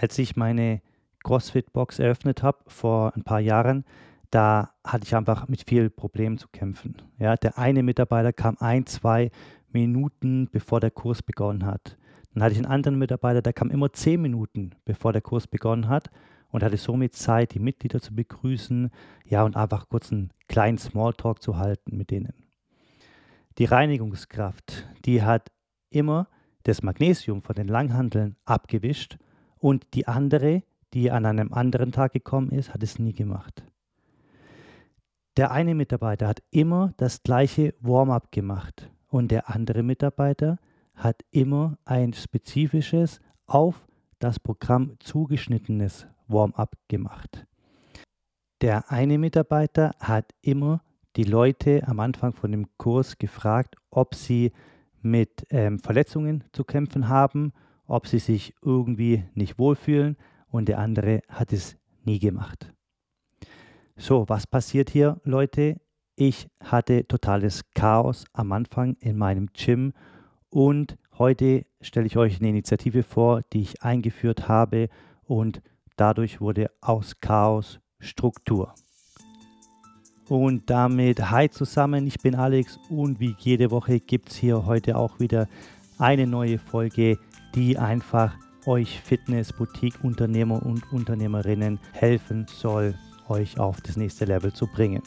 als ich meine CrossFit-Box eröffnet habe vor ein paar Jahren, da hatte ich einfach mit vielen Problemen zu kämpfen. Ja, der eine Mitarbeiter kam ein, zwei Minuten, bevor der Kurs begonnen hat. Dann hatte ich einen anderen Mitarbeiter, der kam immer zehn Minuten, bevor der Kurs begonnen hat und hatte somit Zeit, die Mitglieder zu begrüßen, ja, und einfach kurz einen kleinen Smalltalk zu halten mit denen. Die Reinigungskraft, die hat immer das Magnesium von den Langhandeln abgewischt und die andere, die an einem anderen Tag gekommen ist, hat es nie gemacht. Der eine Mitarbeiter hat immer das gleiche Warm-up gemacht und der andere Mitarbeiter hat immer ein spezifisches, auf das Programm zugeschnittenes Warm-up gemacht. Der eine Mitarbeiter hat immer die Leute am Anfang von dem Kurs gefragt, ob sie mit ähm, Verletzungen zu kämpfen haben, ob sie sich irgendwie nicht wohlfühlen und der andere hat es nie gemacht. So, was passiert hier, Leute? Ich hatte totales Chaos am Anfang in meinem Gym und heute stelle ich euch eine Initiative vor, die ich eingeführt habe und dadurch wurde aus Chaos Struktur. Und damit hi zusammen, ich bin Alex und wie jede Woche gibt es hier heute auch wieder eine neue Folge, die einfach euch Fitness, Boutique, Unternehmer und Unternehmerinnen helfen soll, euch auf das nächste Level zu bringen.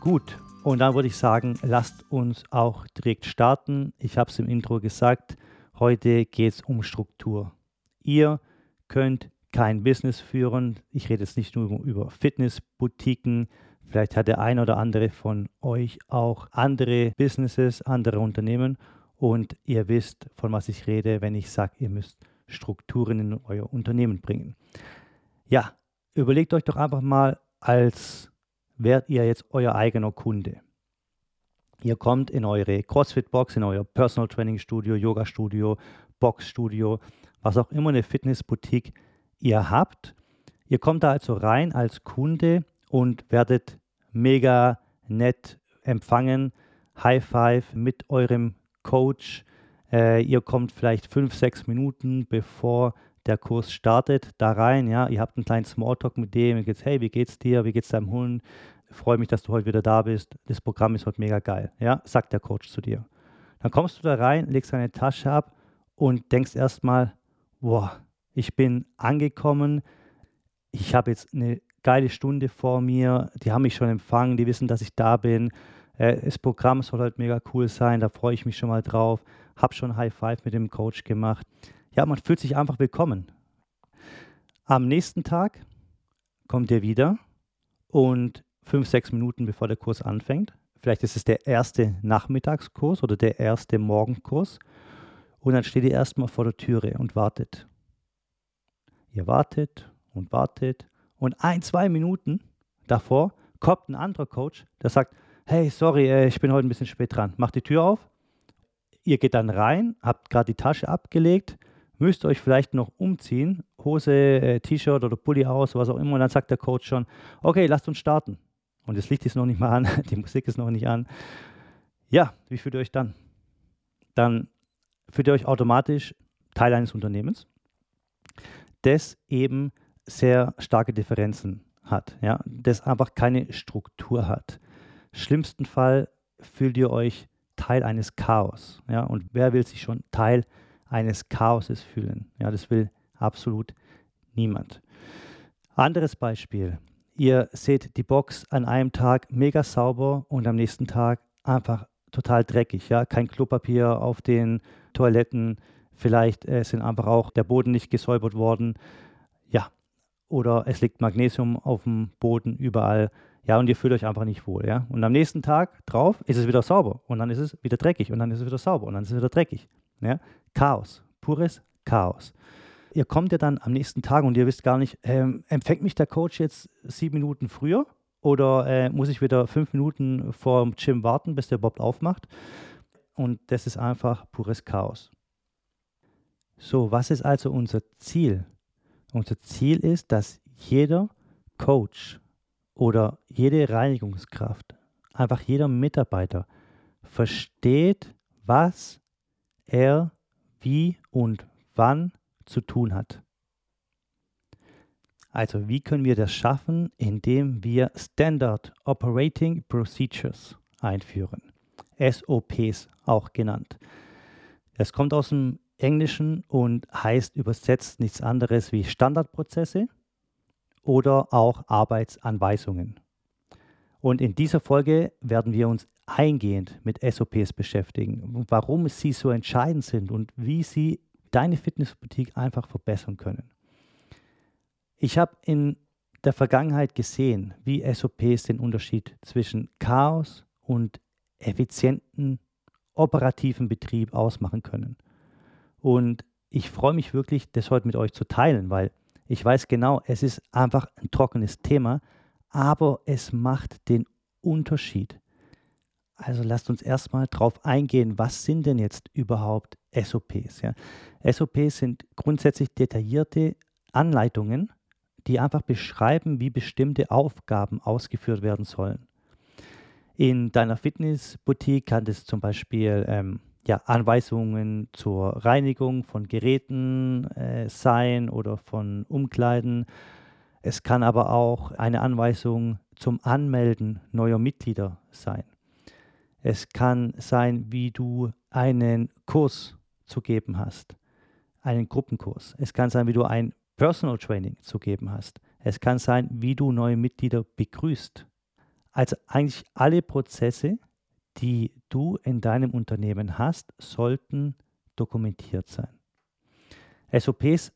Gut, und dann würde ich sagen, lasst uns auch direkt starten. Ich habe es im Intro gesagt, heute geht es um Struktur. Ihr könnt kein Business führen. Ich rede jetzt nicht nur über Fitnessboutiquen. Vielleicht hat der ein oder andere von euch auch andere Businesses, andere Unternehmen und ihr wisst, von was ich rede, wenn ich sage, ihr müsst Strukturen in euer Unternehmen bringen. Ja, überlegt euch doch einfach mal, als wärt ihr jetzt euer eigener Kunde. Ihr kommt in eure CrossFit-Box, in euer Personal Training Studio, Yoga-Studio, Box-Studio, was auch immer eine Fitnessboutique ihr habt. Ihr kommt da also rein als Kunde und werdet mega nett empfangen. High Five mit eurem Coach. Äh, ihr kommt vielleicht fünf, sechs Minuten bevor der Kurs startet da rein. Ja, ihr habt einen kleinen Smalltalk mit dem. Ihr geht, hey, wie geht's dir? Wie geht's deinem Hund? freue mich, dass du heute wieder da bist. Das Programm ist heute mega geil. Ja, sagt der Coach zu dir. Dann kommst du da rein, legst deine Tasche ab und denkst erstmal, boah, ich bin angekommen, ich habe jetzt eine geile Stunde vor mir, die haben mich schon empfangen, die wissen, dass ich da bin. Das Programm soll halt mega cool sein, da freue ich mich schon mal drauf. Habe schon High Five mit dem Coach gemacht. Ja, man fühlt sich einfach willkommen. Am nächsten Tag kommt er wieder und fünf, sechs Minuten bevor der Kurs anfängt, vielleicht ist es der erste Nachmittagskurs oder der erste Morgenkurs, und dann steht ihr erstmal vor der Türe und wartet. Ihr wartet und wartet und ein, zwei Minuten davor kommt ein anderer Coach, der sagt, hey, sorry, äh, ich bin heute ein bisschen spät dran. Macht die Tür auf. Ihr geht dann rein, habt gerade die Tasche abgelegt, müsst euch vielleicht noch umziehen, Hose, äh, T-Shirt oder Pulli aus, was auch immer. Und dann sagt der Coach schon, okay, lasst uns starten. Und das Licht ist noch nicht mal an, die Musik ist noch nicht an. Ja, wie fühlt ihr euch dann? Dann fühlt ihr euch automatisch Teil eines Unternehmens das eben sehr starke Differenzen hat, ja, das einfach keine Struktur hat. Schlimmsten Fall fühlt ihr euch Teil eines Chaos, ja, und wer will sich schon Teil eines Chaoses fühlen? Ja, das will absolut niemand. Anderes Beispiel. Ihr seht die Box an einem Tag mega sauber und am nächsten Tag einfach total dreckig, ja, kein Klopapier auf den Toiletten, Vielleicht äh, sind einfach auch der Boden nicht gesäubert worden. Ja, oder es liegt Magnesium auf dem Boden überall. Ja, und ihr fühlt euch einfach nicht wohl. Ja? Und am nächsten Tag drauf ist es wieder sauber und dann ist es wieder dreckig und dann ist es wieder sauber und dann ist es wieder dreckig. Ja? Chaos, pures Chaos. Ihr kommt ja dann am nächsten Tag und ihr wisst gar nicht, ähm, empfängt mich der Coach jetzt sieben Minuten früher oder äh, muss ich wieder fünf Minuten vor dem Gym warten, bis der überhaupt aufmacht? Und das ist einfach pures Chaos. So, was ist also unser Ziel? Unser Ziel ist, dass jeder Coach oder jede Reinigungskraft, einfach jeder Mitarbeiter versteht, was er wie und wann zu tun hat. Also wie können wir das schaffen, indem wir Standard Operating Procedures einführen. SOPs auch genannt. Es kommt aus dem Englischen und heißt übersetzt nichts anderes wie Standardprozesse oder auch Arbeitsanweisungen. Und in dieser Folge werden wir uns eingehend mit SOPs beschäftigen, warum sie so entscheidend sind und wie sie deine Fitnessboutique einfach verbessern können. Ich habe in der Vergangenheit gesehen, wie SOPs den Unterschied zwischen Chaos und effizienten operativen Betrieb ausmachen können. Und ich freue mich wirklich, das heute mit euch zu teilen, weil ich weiß genau, es ist einfach ein trockenes Thema, aber es macht den Unterschied. Also lasst uns erstmal drauf eingehen, was sind denn jetzt überhaupt SOPs? Ja? SOPs sind grundsätzlich detaillierte Anleitungen, die einfach beschreiben, wie bestimmte Aufgaben ausgeführt werden sollen. In deiner Fitnessboutique kann das zum Beispiel ähm, ja, Anweisungen zur Reinigung von Geräten äh, sein oder von Umkleiden. Es kann aber auch eine Anweisung zum Anmelden neuer Mitglieder sein. Es kann sein, wie du einen Kurs zu geben hast, einen Gruppenkurs. Es kann sein, wie du ein Personal Training zu geben hast. Es kann sein, wie du neue Mitglieder begrüßt. Also eigentlich alle Prozesse, die du in deinem Unternehmen hast, sollten dokumentiert sein. SOPs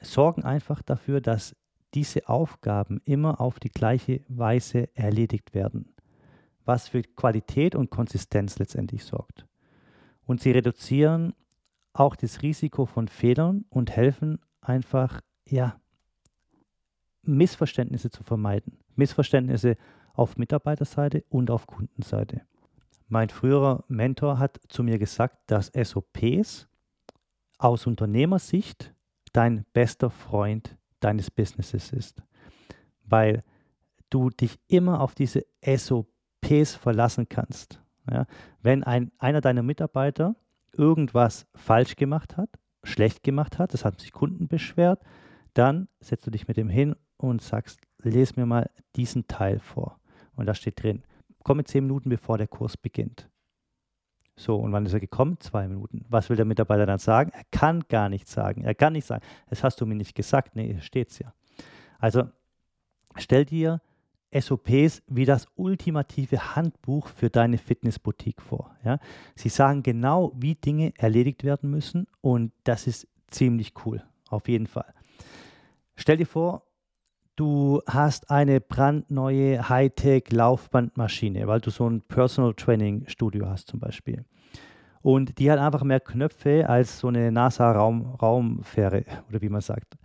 sorgen einfach dafür, dass diese Aufgaben immer auf die gleiche Weise erledigt werden, was für Qualität und Konsistenz letztendlich sorgt. Und sie reduzieren auch das Risiko von Fehlern und helfen einfach, ja, Missverständnisse zu vermeiden. Missverständnisse auf Mitarbeiterseite und auf Kundenseite. Mein früherer Mentor hat zu mir gesagt, dass SOPs aus Unternehmersicht dein bester Freund deines Businesses ist, weil du dich immer auf diese SOPs verlassen kannst. Ja? Wenn ein, einer deiner Mitarbeiter irgendwas falsch gemacht hat, schlecht gemacht hat, das hat sich Kunden beschwert, dann setzt du dich mit ihm hin und sagst, lese mir mal diesen Teil vor. Und da steht drin, komme zehn Minuten bevor der Kurs beginnt. So, und wann ist er gekommen? Zwei Minuten. Was will der Mitarbeiter dann sagen? Er kann gar nichts sagen. Er kann nicht sagen, das hast du mir nicht gesagt. Nee, steht es ja. Also stell dir SOPs wie das ultimative Handbuch für deine Fitnessboutique vor. Ja? Sie sagen genau, wie Dinge erledigt werden müssen und das ist ziemlich cool, auf jeden Fall. Stell dir vor, du hast eine brandneue Hightech-Laufbandmaschine, weil du so ein Personal Training Studio hast zum Beispiel. Und die hat einfach mehr Knöpfe als so eine NASA-Raumfähre -Raum oder wie man sagt.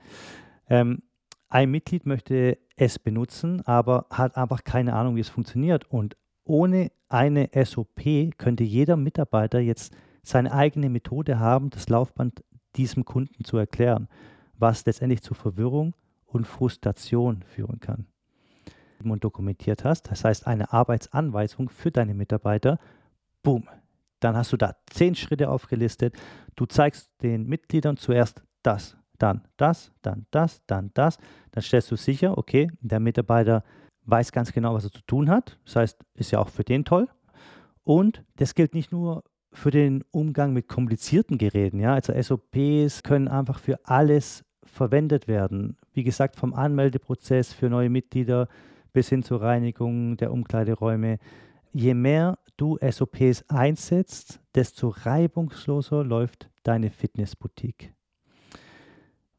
Ähm, ein Mitglied möchte es benutzen, aber hat einfach keine Ahnung, wie es funktioniert. Und ohne eine SOP könnte jeder Mitarbeiter jetzt seine eigene Methode haben, das Laufband diesem Kunden zu erklären, was letztendlich zu Verwirrung und Frustration führen kann. Und dokumentiert hast, das heißt eine Arbeitsanweisung für deine Mitarbeiter, boom, dann hast du da zehn Schritte aufgelistet. Du zeigst den Mitgliedern zuerst das, dann das, dann das, dann das. Dann stellst du sicher, okay, der Mitarbeiter weiß ganz genau, was er zu tun hat. Das heißt, ist ja auch für den toll. Und das gilt nicht nur für den Umgang mit komplizierten Geräten. Ja? Also SOPs können einfach für alles verwendet werden. Wie gesagt, vom Anmeldeprozess für neue Mitglieder bis hin zur Reinigung der Umkleideräume. Je mehr du SOPs einsetzt, desto reibungsloser läuft deine Fitnessboutique.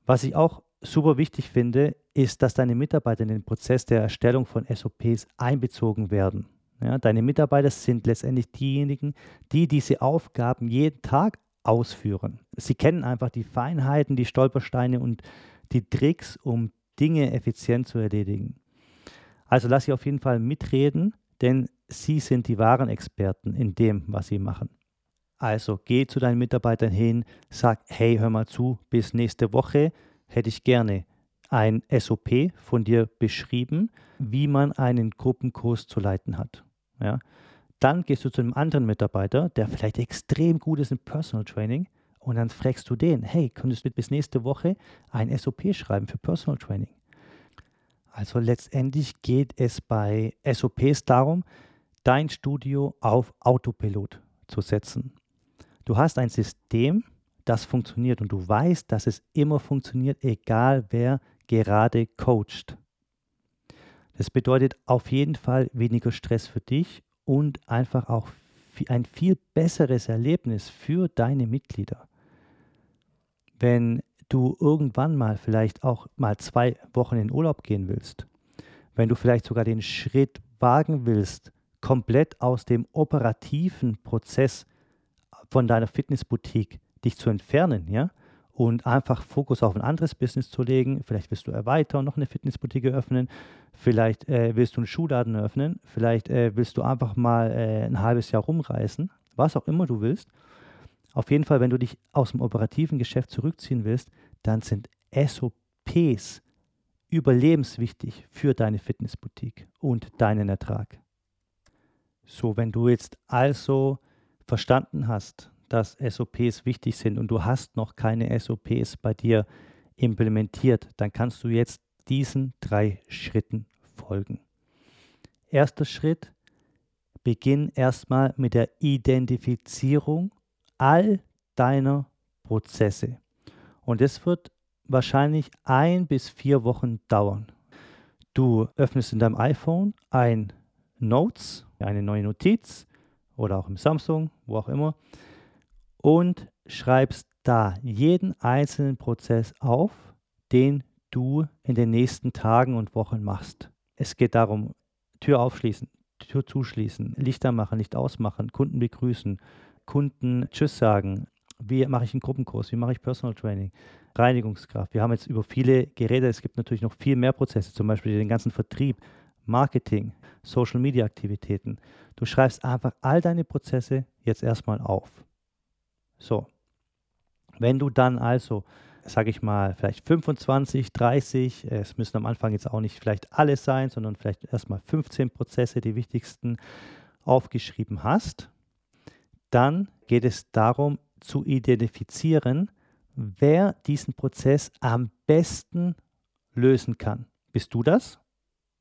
Was ich auch super wichtig finde, ist, dass deine Mitarbeiter in den Prozess der Erstellung von SOPs einbezogen werden. Ja, deine Mitarbeiter sind letztendlich diejenigen, die diese Aufgaben jeden Tag ausführen. Sie kennen einfach die Feinheiten, die Stolpersteine und die Tricks, um Dinge effizient zu erledigen. Also lass sie auf jeden Fall mitreden, denn sie sind die wahren Experten in dem, was sie machen. Also geh zu deinen Mitarbeitern hin, sag, hey, hör mal zu, bis nächste Woche hätte ich gerne ein SOP von dir beschrieben, wie man einen Gruppenkurs zu leiten hat. Ja? Dann gehst du zu einem anderen Mitarbeiter, der vielleicht extrem gut ist im Personal Training Und dann fragst du den, hey, könntest du bis nächste Woche ein SOP schreiben für Personal Training? Also letztendlich geht es bei SOPs darum, dein Studio auf Autopilot zu setzen. Du hast ein System, das funktioniert und du weißt, dass es immer funktioniert, egal wer gerade coacht. Das bedeutet auf jeden Fall weniger Stress für dich und einfach auch ein viel besseres Erlebnis für deine Mitglieder. Wenn du irgendwann mal vielleicht auch mal zwei Wochen in Urlaub gehen willst, wenn du vielleicht sogar den Schritt wagen willst, komplett aus dem operativen Prozess von deiner Fitnessboutique dich zu entfernen, ja, und einfach Fokus auf ein anderes Business zu legen. Vielleicht willst du erweitern, noch eine Fitnessboutique öffnen, vielleicht äh, willst du einen Schuhladen öffnen, vielleicht äh, willst du einfach mal äh, ein halbes Jahr rumreisen, was auch immer du willst. Auf jeden Fall, wenn du dich aus dem operativen Geschäft zurückziehen willst, dann sind SOPs überlebenswichtig für deine Fitnessboutique und deinen Ertrag. So, wenn du jetzt also verstanden hast, dass SOPs wichtig sind und du hast noch keine SOPs bei dir implementiert, dann kannst du jetzt diesen drei Schritten folgen. Erster Schritt, beginn erstmal mit der Identifizierung all deiner Prozesse. Und es wird wahrscheinlich ein bis vier Wochen dauern. Du öffnest in deinem iPhone ein Notes, eine neue Notiz oder auch im Samsung, wo auch immer, und schreibst da jeden einzelnen Prozess auf, den du in den nächsten Tagen und Wochen machst. Es geht darum, Tür aufschließen, Tür zuschließen, Lichter machen, Licht ausmachen, Kunden begrüßen, Kunden Tschüss sagen. Wie mache ich einen Gruppenkurs? Wie mache ich Personal Training? Reinigungskraft. Wir haben jetzt über viele Geräte, es gibt natürlich noch viel mehr Prozesse, zum Beispiel den ganzen Vertrieb, Marketing, Social Media Aktivitäten. Du schreibst einfach all deine Prozesse jetzt erstmal auf. So. Wenn du dann also, sage ich mal, vielleicht 25, 30, es müssen am Anfang jetzt auch nicht vielleicht alles sein, sondern vielleicht erstmal 15 Prozesse, die wichtigsten, aufgeschrieben hast, dann geht es darum zu identifizieren, wer diesen Prozess am besten lösen kann. Bist du das?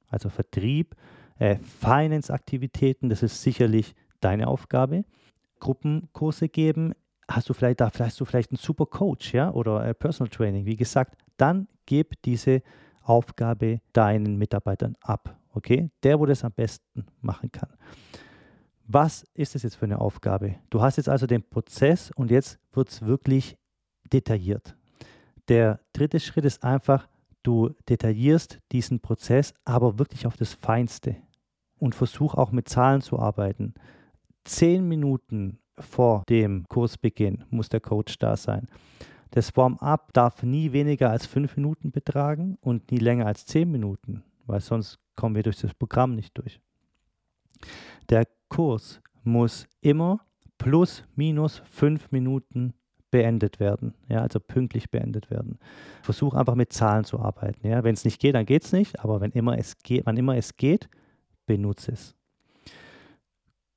Also Vertrieb, äh, Finance-Aktivitäten, das ist sicherlich deine Aufgabe. Gruppenkurse geben, hast du vielleicht da, hast du vielleicht einen super Coach, ja, oder äh, Personal Training. Wie gesagt, dann gib diese Aufgabe deinen Mitarbeitern ab. Okay? Der, wo das am besten machen kann. Was ist es jetzt für eine Aufgabe? Du hast jetzt also den Prozess und jetzt wird es wirklich detailliert. Der dritte Schritt ist einfach, du detaillierst diesen Prozess, aber wirklich auf das Feinste und versuch auch mit Zahlen zu arbeiten. Zehn Minuten vor dem Kursbeginn muss der Coach da sein. Das Warm-up darf nie weniger als fünf Minuten betragen und nie länger als zehn Minuten, weil sonst kommen wir durch das Programm nicht durch. Der Kurs muss immer plus minus fünf Minuten beendet werden, ja, also pünktlich beendet werden. Versuch einfach mit Zahlen zu arbeiten. Ja. Wenn es nicht geht, dann geht es nicht, aber wenn immer es geht, wann immer es geht, benutze es.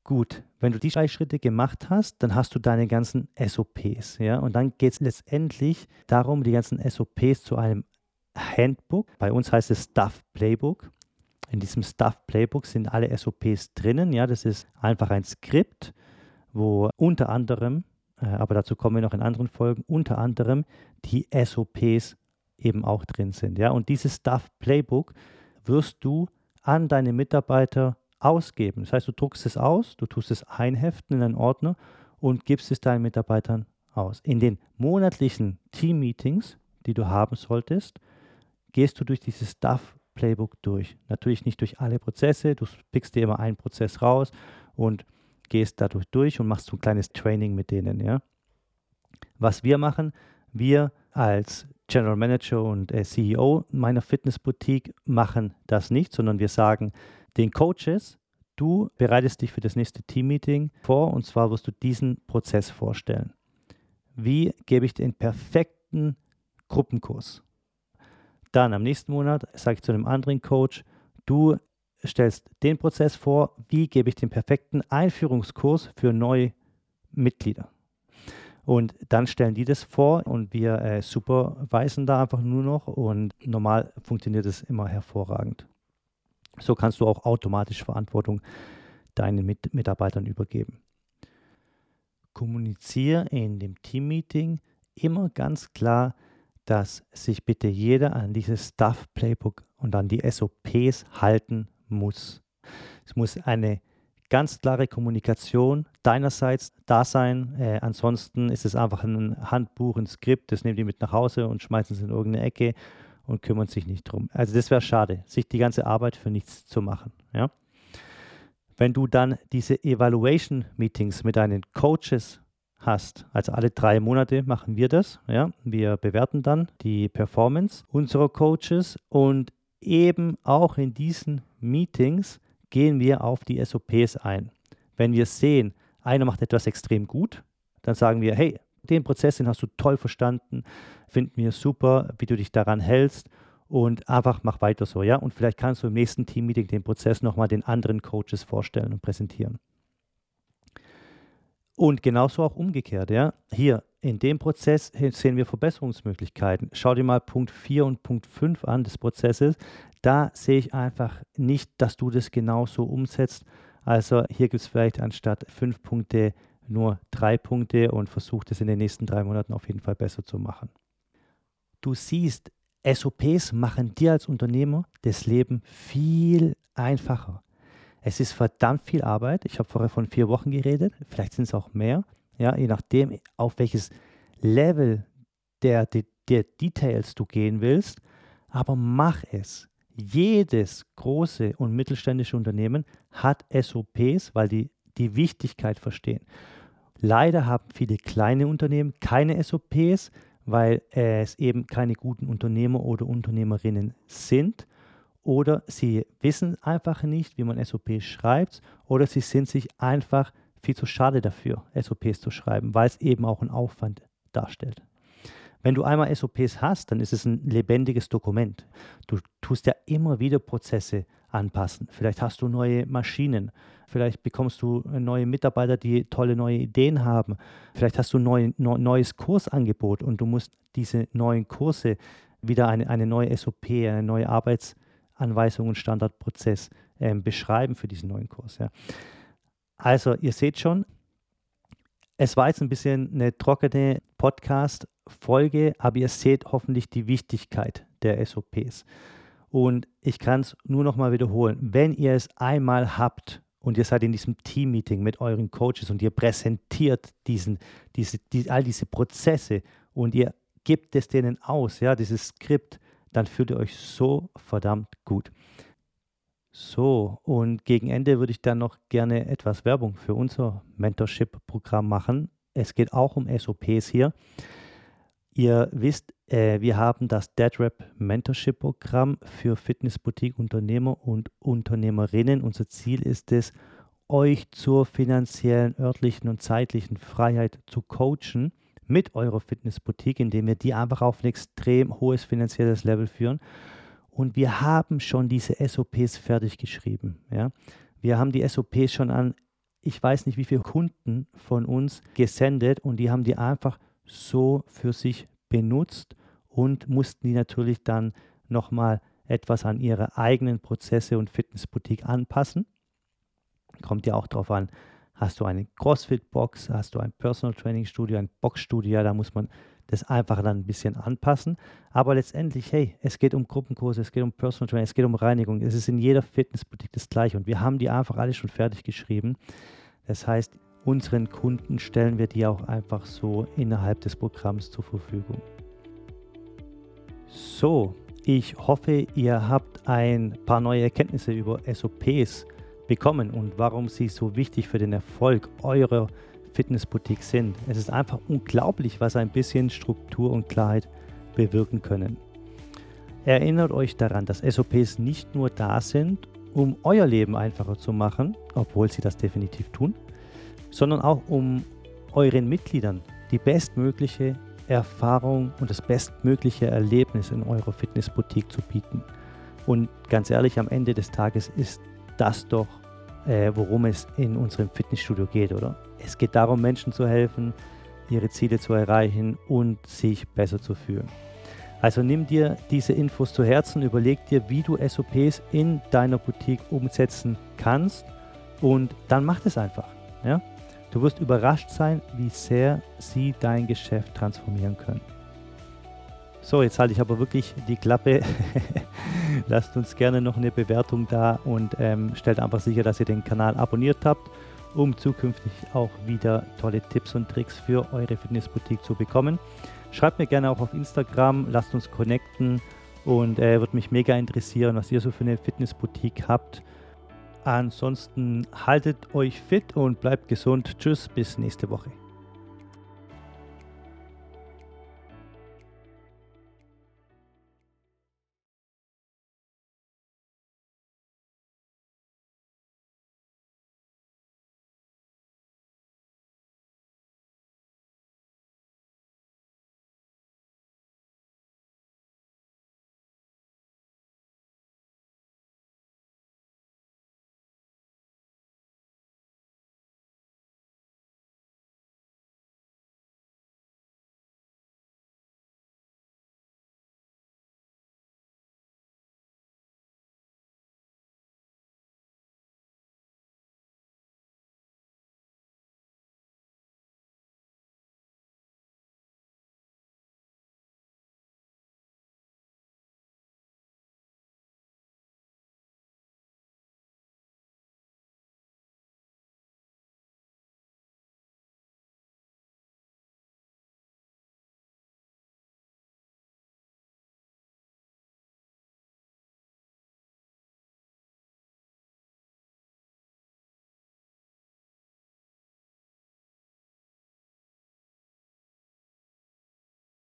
Gut, wenn du die drei Schritte gemacht hast, dann hast du deine ganzen SOPs. Ja? Und dann geht es letztendlich darum, die ganzen SOPs zu einem Handbook, bei uns heißt es Stuff Playbook. In diesem Stuff Playbook sind alle SOPs drinnen. Ja? Das ist einfach ein Skript, wo unter anderem äh, aber dazu kommen wir noch in anderen Folgen, unter anderem die SOPs eben auch drin sind. Ja? Und dieses Stuff Playbook wirst du an deine Mitarbeiter ausgeben. Das heißt, du druckst es aus, du tust es einheften in einen Ordner und gibst es deinen Mitarbeitern aus. In den monatlichen Team-Meetings, die du haben solltest, gehst du durch dieses Stuff Playbook durch. Natürlich nicht durch alle Prozesse, du pickst dir immer einen Prozess raus und gehst dadurch durch und machst so ein kleines Training mit denen. Ja? Was wir machen, wir als General Manager und äh, CEO meiner Fitnessboutique machen das nicht, sondern wir sagen den Coaches, du bereitest dich für das nächste Teammeeting vor und zwar wirst du diesen Prozess vorstellen. Wie gebe ich den perfekten Gruppenkurs? Dann am nächsten Monat sage ich zu einem anderen Coach, du stellst den Prozess vor, wie gebe ich den perfekten Einführungskurs für neue Mitglieder. Und dann stellen die das vor und wir äh, superweisen da einfach nur noch und normal funktioniert es immer hervorragend. So kannst du auch automatisch Verantwortung deinen Mit Mitarbeitern übergeben. Kommuniziere in dem Teammeeting immer ganz klar, dass sich bitte jeder an dieses Stuff Playbook und an die SOPs halten muss. Es muss eine ganz klare Kommunikation deinerseits da sein. Äh, ansonsten ist es einfach ein Handbuch, ein Skript, das nehmen die mit nach Hause und schmeißen es in irgendeine Ecke und kümmern sich nicht drum. Also das wäre schade, sich die ganze Arbeit für nichts zu machen. Ja? Wenn du dann diese Evaluation Meetings mit deinen Coaches hast, also alle drei Monate machen wir das, ja, wir bewerten dann die Performance unserer Coaches und eben auch in diesen Meetings gehen wir auf die SOPs ein. Wenn wir sehen, einer macht etwas extrem gut, dann sagen wir, hey, den Prozess, den hast du toll verstanden, finden wir super, wie du dich daran hältst und einfach mach weiter so, ja. Und vielleicht kannst du im nächsten Teammeeting den Prozess nochmal den anderen Coaches vorstellen und präsentieren. Und genauso auch umgekehrt, ja. Hier in dem Prozess sehen wir Verbesserungsmöglichkeiten. Schau dir mal Punkt 4 und Punkt 5 an des Prozesses. Da sehe ich einfach nicht, dass du das genauso umsetzt. Also hier gibt es vielleicht anstatt fünf Punkte nur drei Punkte und versuch das in den nächsten drei Monaten auf jeden Fall besser zu machen. Du siehst, SOPs machen dir als Unternehmer das Leben viel einfacher. Es ist verdammt viel Arbeit. Ich habe vorher von vier Wochen geredet. Vielleicht sind es auch mehr. Ja, je nachdem, auf welches Level der, der, der Details du gehen willst. Aber mach es. Jedes große und mittelständische Unternehmen hat SOPs, weil die die Wichtigkeit verstehen. Leider haben viele kleine Unternehmen keine SOPs, weil es eben keine guten Unternehmer oder Unternehmerinnen sind oder sie wissen einfach nicht, wie man SOPs schreibt oder sie sind sich einfach viel zu schade dafür, SOPs zu schreiben, weil es eben auch einen Aufwand darstellt. Wenn du einmal SOPs hast, dann ist es ein lebendiges Dokument. Du tust ja immer wieder Prozesse anpassen. Vielleicht hast du neue Maschinen. Vielleicht bekommst du neue Mitarbeiter, die tolle neue Ideen haben. Vielleicht hast du ein neu, neues Kursangebot und du musst diese neuen Kurse wieder eine, eine neue SOP, eine neue Arbeits- Anweisung und Standardprozess ähm, beschreiben für diesen neuen Kurs. Ja. Also ihr seht schon, es war jetzt ein bisschen eine trockene Podcast-Folge, aber ihr seht hoffentlich die Wichtigkeit der SOPs. Und ich kann es nur noch mal wiederholen, wenn ihr es einmal habt und ihr seid in diesem Team-Meeting mit euren Coaches und ihr präsentiert diesen, diese, die, all diese Prozesse und ihr gebt es denen aus, ja, dieses Skript, dann fühlt ihr euch so verdammt gut. So, und gegen Ende würde ich dann noch gerne etwas Werbung für unser Mentorship-Programm machen. Es geht auch um SOPs hier. Ihr wisst, wir haben das DeadRap Mentorship Programm für Fitnessboutique-Unternehmer und Unternehmerinnen. Unser Ziel ist es, euch zur finanziellen, örtlichen und zeitlichen Freiheit zu coachen mit eurer Fitnessboutique, indem wir die einfach auf ein extrem hohes finanzielles Level führen. Und wir haben schon diese SOPs fertig geschrieben. Ja? Wir haben die SOPs schon an, ich weiß nicht wie viele Kunden von uns gesendet und die haben die einfach so für sich benutzt und mussten die natürlich dann nochmal etwas an ihre eigenen Prozesse und Fitnessboutique anpassen. Kommt ja auch darauf an, Hast du eine CrossFit-Box, hast du ein Personal Training Studio, ein Boxstudio, da muss man das einfach dann ein bisschen anpassen. Aber letztendlich, hey, es geht um Gruppenkurse, es geht um Personal Training, es geht um Reinigung. Es ist in jeder Fitnessboutique das gleiche und wir haben die einfach alle schon fertig geschrieben. Das heißt, unseren Kunden stellen wir die auch einfach so innerhalb des Programms zur Verfügung. So, ich hoffe, ihr habt ein paar neue Erkenntnisse über SOPs bekommen und warum sie so wichtig für den Erfolg eurer Fitnessboutique sind. Es ist einfach unglaublich, was ein bisschen Struktur und Klarheit bewirken können. Erinnert euch daran, dass SOPs nicht nur da sind, um euer Leben einfacher zu machen, obwohl sie das definitiv tun, sondern auch um euren Mitgliedern die bestmögliche Erfahrung und das bestmögliche Erlebnis in eurer Fitnessboutique zu bieten. Und ganz ehrlich, am Ende des Tages ist das doch, äh, worum es in unserem Fitnessstudio geht, oder? Es geht darum, Menschen zu helfen, ihre Ziele zu erreichen und sich besser zu fühlen. Also nimm dir diese Infos zu Herzen, überleg dir, wie du SOPs in deiner Boutique umsetzen kannst und dann mach es einfach. Ja? Du wirst überrascht sein, wie sehr sie dein Geschäft transformieren können. So, jetzt halte ich aber wirklich die Klappe. Lasst uns gerne noch eine Bewertung da und ähm, stellt einfach sicher, dass ihr den Kanal abonniert habt, um zukünftig auch wieder tolle Tipps und Tricks für eure Fitnessboutique zu bekommen. Schreibt mir gerne auch auf Instagram, lasst uns connecten und äh, würde mich mega interessieren, was ihr so für eine Fitnessboutique habt. Ansonsten haltet euch fit und bleibt gesund. Tschüss, bis nächste Woche.